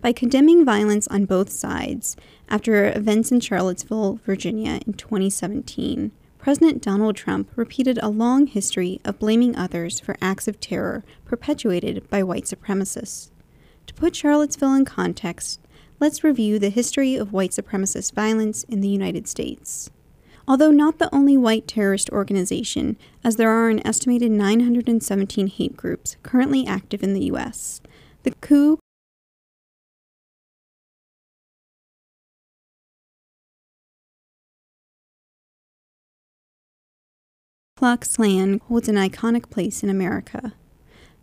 by condemning violence on both sides after events in Charlottesville, Virginia in 2017. President Donald Trump repeated a long history of blaming others for acts of terror perpetuated by white supremacists. To put Charlottesville in context, let's review the history of white supremacist violence in the United States. Although not the only white terrorist organization, as there are an estimated 917 hate groups currently active in the U.S., the Ku Klux Klan holds an iconic place in America.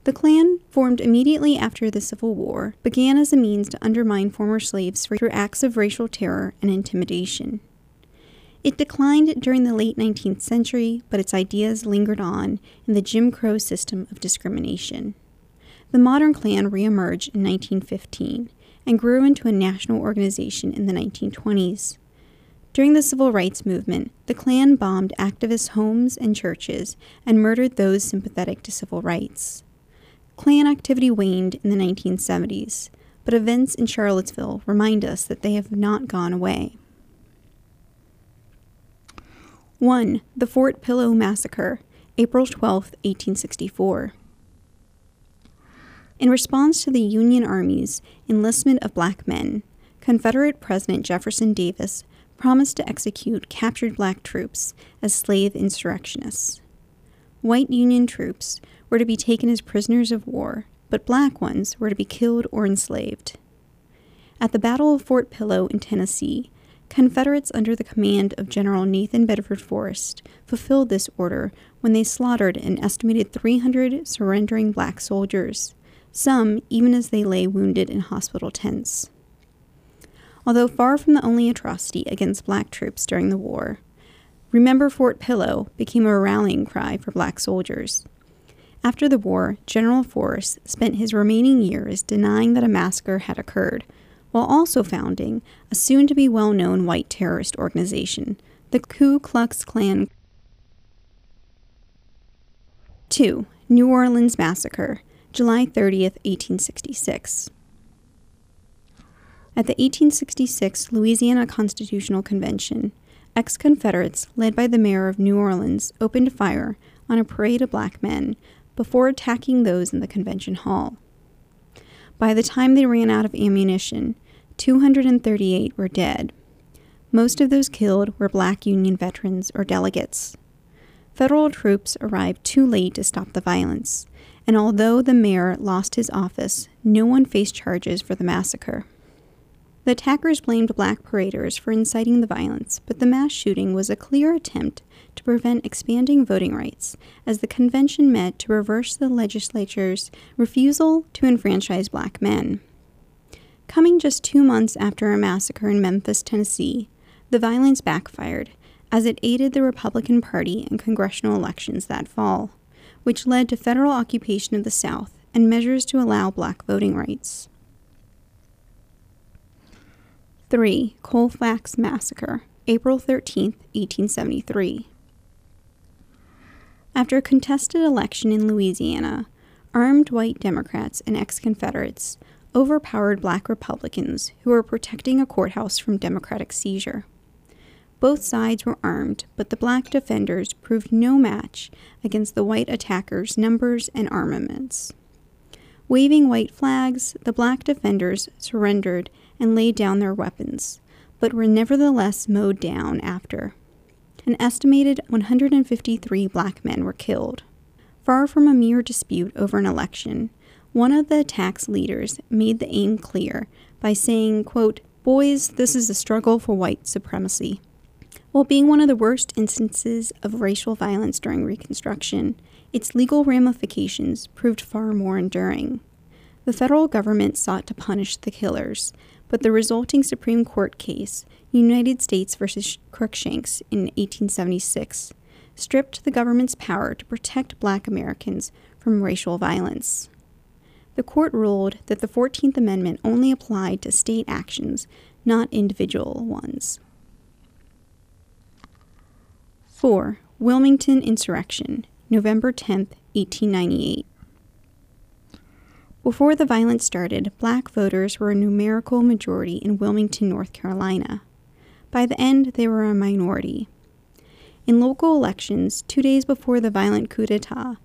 The Klan, formed immediately after the Civil War, began as a means to undermine former slaves through acts of racial terror and intimidation. It declined during the late 19th century, but its ideas lingered on in the Jim Crow system of discrimination. The modern Klan reemerged in 1915 and grew into a national organization in the 1920s. During the civil rights movement, the Klan bombed activists' homes and churches and murdered those sympathetic to civil rights. Klan activity waned in the 1970s, but events in Charlottesville remind us that they have not gone away. 1. The Fort Pillow Massacre, April 12, 1864. In response to the Union Army's enlistment of black men, Confederate President Jefferson Davis promised to execute captured black troops as slave insurrectionists. White Union troops were to be taken as prisoners of war, but black ones were to be killed or enslaved. At the Battle of Fort Pillow in Tennessee, Confederates under the command of General Nathan Bedford Forrest fulfilled this order when they slaughtered an estimated 300 surrendering black soldiers, some even as they lay wounded in hospital tents. Although far from the only atrocity against black troops during the war, Remember Fort Pillow became a rallying cry for black soldiers. After the war, General Forrest spent his remaining years denying that a massacre had occurred, while also founding a soon to be well known white terrorist organization, the Ku Klux Klan. 2. New Orleans Massacre, July 30, 1866. At the 1866 Louisiana Constitutional Convention, ex Confederates, led by the mayor of New Orleans, opened fire on a parade of black men before attacking those in the convention hall. By the time they ran out of ammunition, 238 were dead. Most of those killed were black Union veterans or delegates. Federal troops arrived too late to stop the violence, and although the mayor lost his office, no one faced charges for the massacre. The attackers blamed black paraders for inciting the violence, but the mass shooting was a clear attempt to prevent expanding voting rights, as the convention met to reverse the legislature's refusal to enfranchise black men. Coming just two months after a massacre in Memphis, Tennessee, the violence backfired, as it aided the Republican Party in congressional elections that fall, which led to federal occupation of the South and measures to allow black voting rights. 3. Colfax Massacre, April 13, 1873. After a contested election in Louisiana, armed white Democrats and ex Confederates overpowered black Republicans who were protecting a courthouse from Democratic seizure. Both sides were armed, but the black defenders proved no match against the white attackers' numbers and armaments. Waving white flags, the black defenders surrendered and laid down their weapons, but were nevertheless mowed down after. An estimated 153 black men were killed. Far from a mere dispute over an election, one of the attack's leaders made the aim clear by saying, quote, Boys, this is a struggle for white supremacy. While being one of the worst instances of racial violence during Reconstruction, its legal ramifications proved far more enduring. The federal government sought to punish the killers, but the resulting Supreme Court case, United States v. Cruikshanks in 1876, stripped the government's power to protect black Americans from racial violence. The court ruled that the 14th Amendment only applied to state actions, not individual ones. 4. Wilmington Insurrection, November 10, 1898. Before the violence started, black voters were a numerical majority in Wilmington, North Carolina. By the end, they were a minority. In local elections, two days before the violent coup d'etat,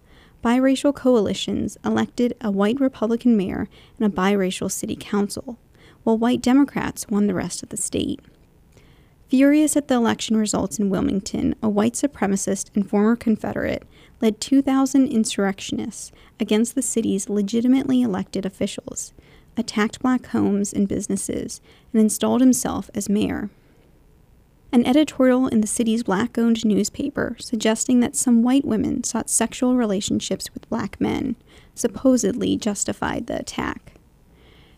biracial coalitions elected a white Republican mayor and a biracial city council, while white Democrats won the rest of the state. Furious at the election results in Wilmington, a white supremacist and former Confederate led 2,000 insurrectionists against the city's legitimately elected officials, attacked black homes and businesses, and installed himself as mayor. An editorial in the city's black owned newspaper suggesting that some white women sought sexual relationships with black men supposedly justified the attack.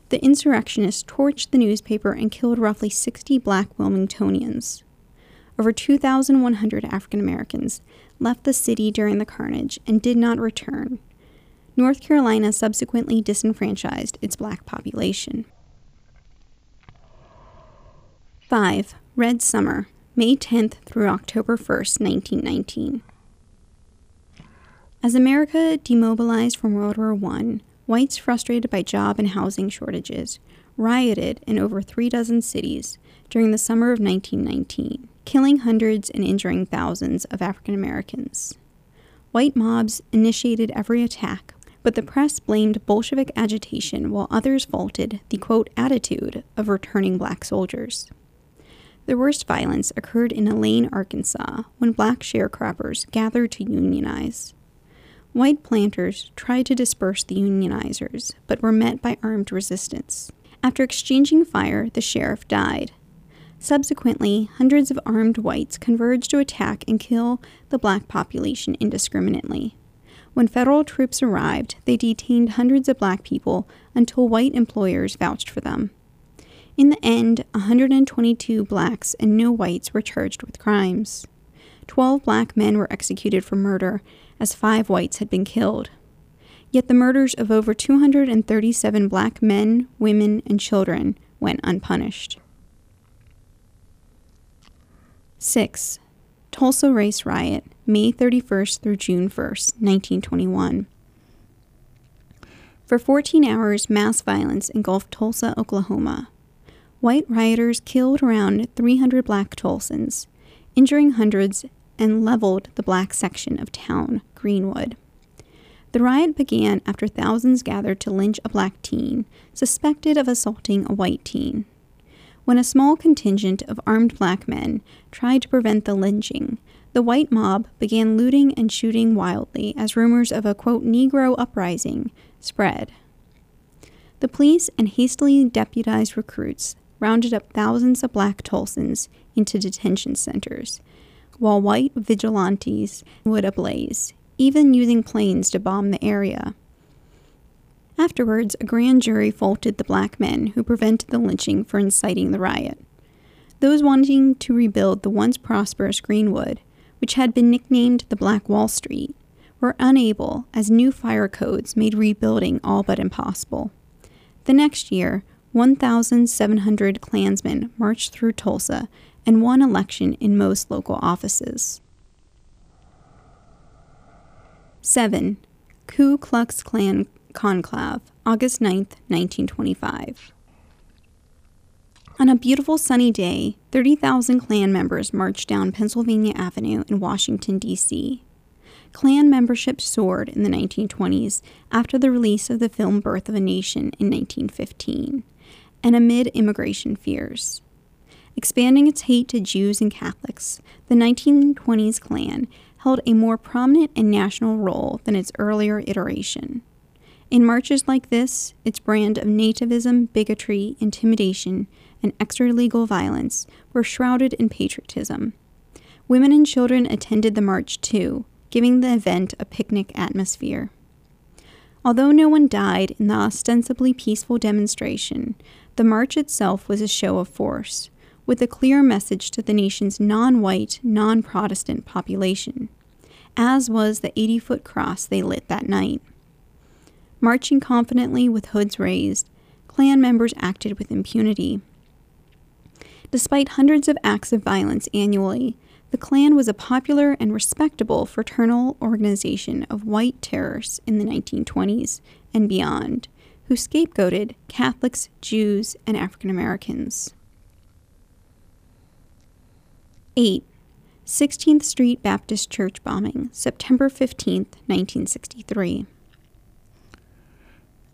The insurrectionists torched the newspaper and killed roughly 60 black Wilmingtonians. Over 2,100 African Americans left the city during the carnage and did not return. North Carolina subsequently disenfranchised its black population. 5. Red Summer, May 10th through October 1st, 1919. As America demobilized from World War I, whites frustrated by job and housing shortages rioted in over three dozen cities during the summer of 1919, killing hundreds and injuring thousands of African Americans. White mobs initiated every attack, but the press blamed Bolshevik agitation while others faulted the quote attitude of returning black soldiers. The worst violence occurred in Elaine, Arkansas, when black sharecroppers gathered to unionize. White planters tried to disperse the unionizers, but were met by armed resistance. After exchanging fire, the sheriff died. Subsequently, hundreds of armed whites converged to attack and kill the black population indiscriminately. When federal troops arrived, they detained hundreds of black people until white employers vouched for them. In the end, 122 blacks and no whites were charged with crimes. Twelve black men were executed for murder, as five whites had been killed. Yet the murders of over 237 black men, women, and children went unpunished. 6. Tulsa Race Riot, May 31st through June 1st, 1921. For 14 hours, mass violence engulfed Tulsa, Oklahoma white rioters killed around 300 black Tulsans, injuring hundreds, and leveled the black section of town, Greenwood. The riot began after thousands gathered to lynch a black teen suspected of assaulting a white teen. When a small contingent of armed black men tried to prevent the lynching, the white mob began looting and shooting wildly as rumors of a quote, Negro uprising spread. The police and hastily deputized recruits rounded up thousands of black Tulsans into detention centers, while white vigilantes would ablaze, even using planes to bomb the area. Afterwards, a grand jury faulted the black men who prevented the lynching for inciting the riot. Those wanting to rebuild the once prosperous Greenwood, which had been nicknamed the Black Wall Street, were unable as new fire codes made rebuilding all but impossible. The next year, 1,700 Klansmen marched through Tulsa and won election in most local offices. 7. Ku Klux Klan Conclave, August 9, 1925. On a beautiful sunny day, 30,000 Klan members marched down Pennsylvania Avenue in Washington, D.C. Klan membership soared in the 1920s after the release of the film Birth of a Nation in 1915 and amid immigration fears. Expanding its hate to Jews and Catholics, the 1920s Klan held a more prominent and national role than its earlier iteration. In marches like this, its brand of nativism, bigotry, intimidation, and extralegal violence were shrouded in patriotism. Women and children attended the march too, giving the event a picnic atmosphere. Although no one died in the ostensibly peaceful demonstration, the march itself was a show of force, with a clear message to the nation's non white, non Protestant population, as was the 80 foot cross they lit that night. Marching confidently with hoods raised, Klan members acted with impunity. Despite hundreds of acts of violence annually, the Klan was a popular and respectable fraternal organization of white terrorists in the 1920s and beyond, who scapegoated Catholics, Jews, and African Americans. 8. 16th Street Baptist Church bombing, September 15, 1963.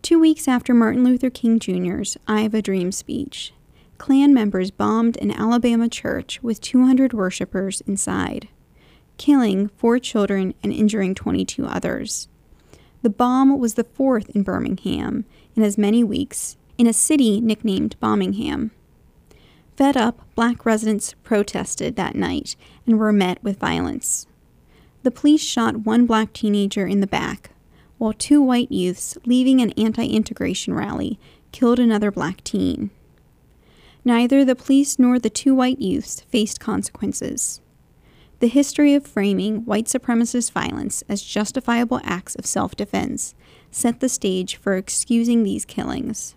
Two weeks after Martin Luther King Jr.'s I Have a Dream speech, Klan members bombed an Alabama church with 200 worshippers inside, killing four children and injuring 22 others. The bomb was the fourth in Birmingham in as many weeks, in a city nicknamed Bombingham. Fed up, black residents protested that night and were met with violence. The police shot one black teenager in the back, while two white youths leaving an anti integration rally killed another black teen. Neither the police nor the two white youths faced consequences. The history of framing white supremacist violence as justifiable acts of self defense set the stage for excusing these killings.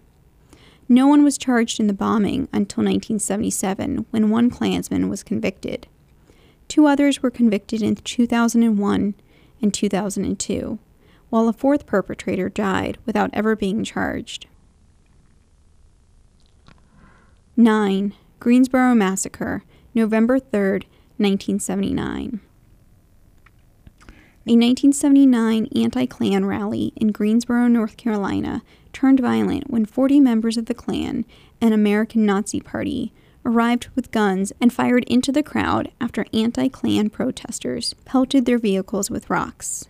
No one was charged in the bombing until 1977 when one Klansman was convicted. Two others were convicted in 2001 and 2002, while a fourth perpetrator died without ever being charged. 9. Greensboro Massacre, November 3, 1979. A 1979 anti Klan rally in Greensboro, North Carolina, turned violent when 40 members of the Klan, an American Nazi Party, arrived with guns and fired into the crowd after anti Klan protesters pelted their vehicles with rocks.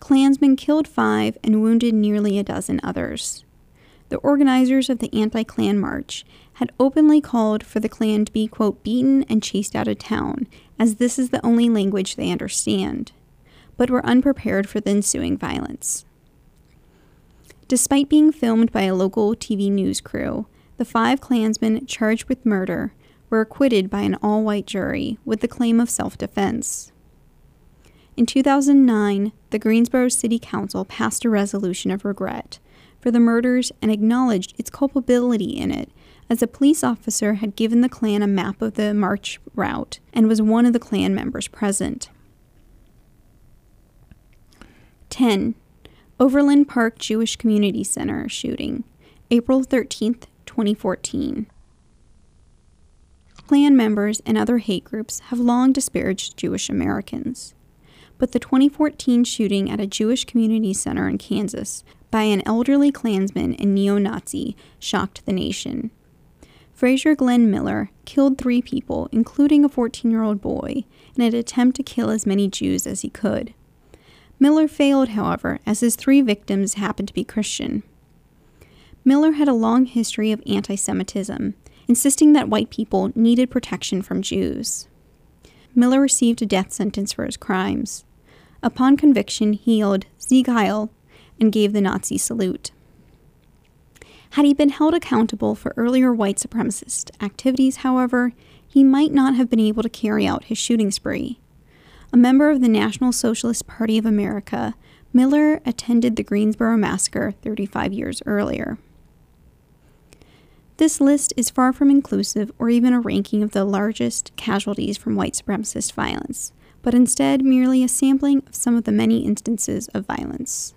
Klansmen killed five and wounded nearly a dozen others. The organizers of the anti Klan march had openly called for the Klan to be, quote, beaten and chased out of town, as this is the only language they understand but were unprepared for the ensuing violence. Despite being filmed by a local TV news crew, the five Klansmen charged with murder were acquitted by an all white jury with the claim of self defense. In 2009, the Greensboro City Council passed a resolution of regret for the murders and acknowledged its culpability in it, as a police officer had given the Klan a map of the march route and was one of the Klan members present. 10. Overland Park Jewish Community Center shooting, April 13, 2014. Klan members and other hate groups have long disparaged Jewish Americans. But the 2014 shooting at a Jewish community center in Kansas by an elderly Klansman and neo Nazi shocked the nation. Frazier Glenn Miller killed three people, including a 14 year old boy, in an attempt to kill as many Jews as he could. Miller failed, however, as his three victims happened to be Christian. Miller had a long history of anti Semitism, insisting that white people needed protection from Jews. Miller received a death sentence for his crimes. Upon conviction, he yelled, Sieg Heil, and gave the Nazi salute. Had he been held accountable for earlier white supremacist activities, however, he might not have been able to carry out his shooting spree. A member of the National Socialist Party of America, Miller attended the Greensboro Massacre 35 years earlier. This list is far from inclusive or even a ranking of the largest casualties from white supremacist violence, but instead merely a sampling of some of the many instances of violence.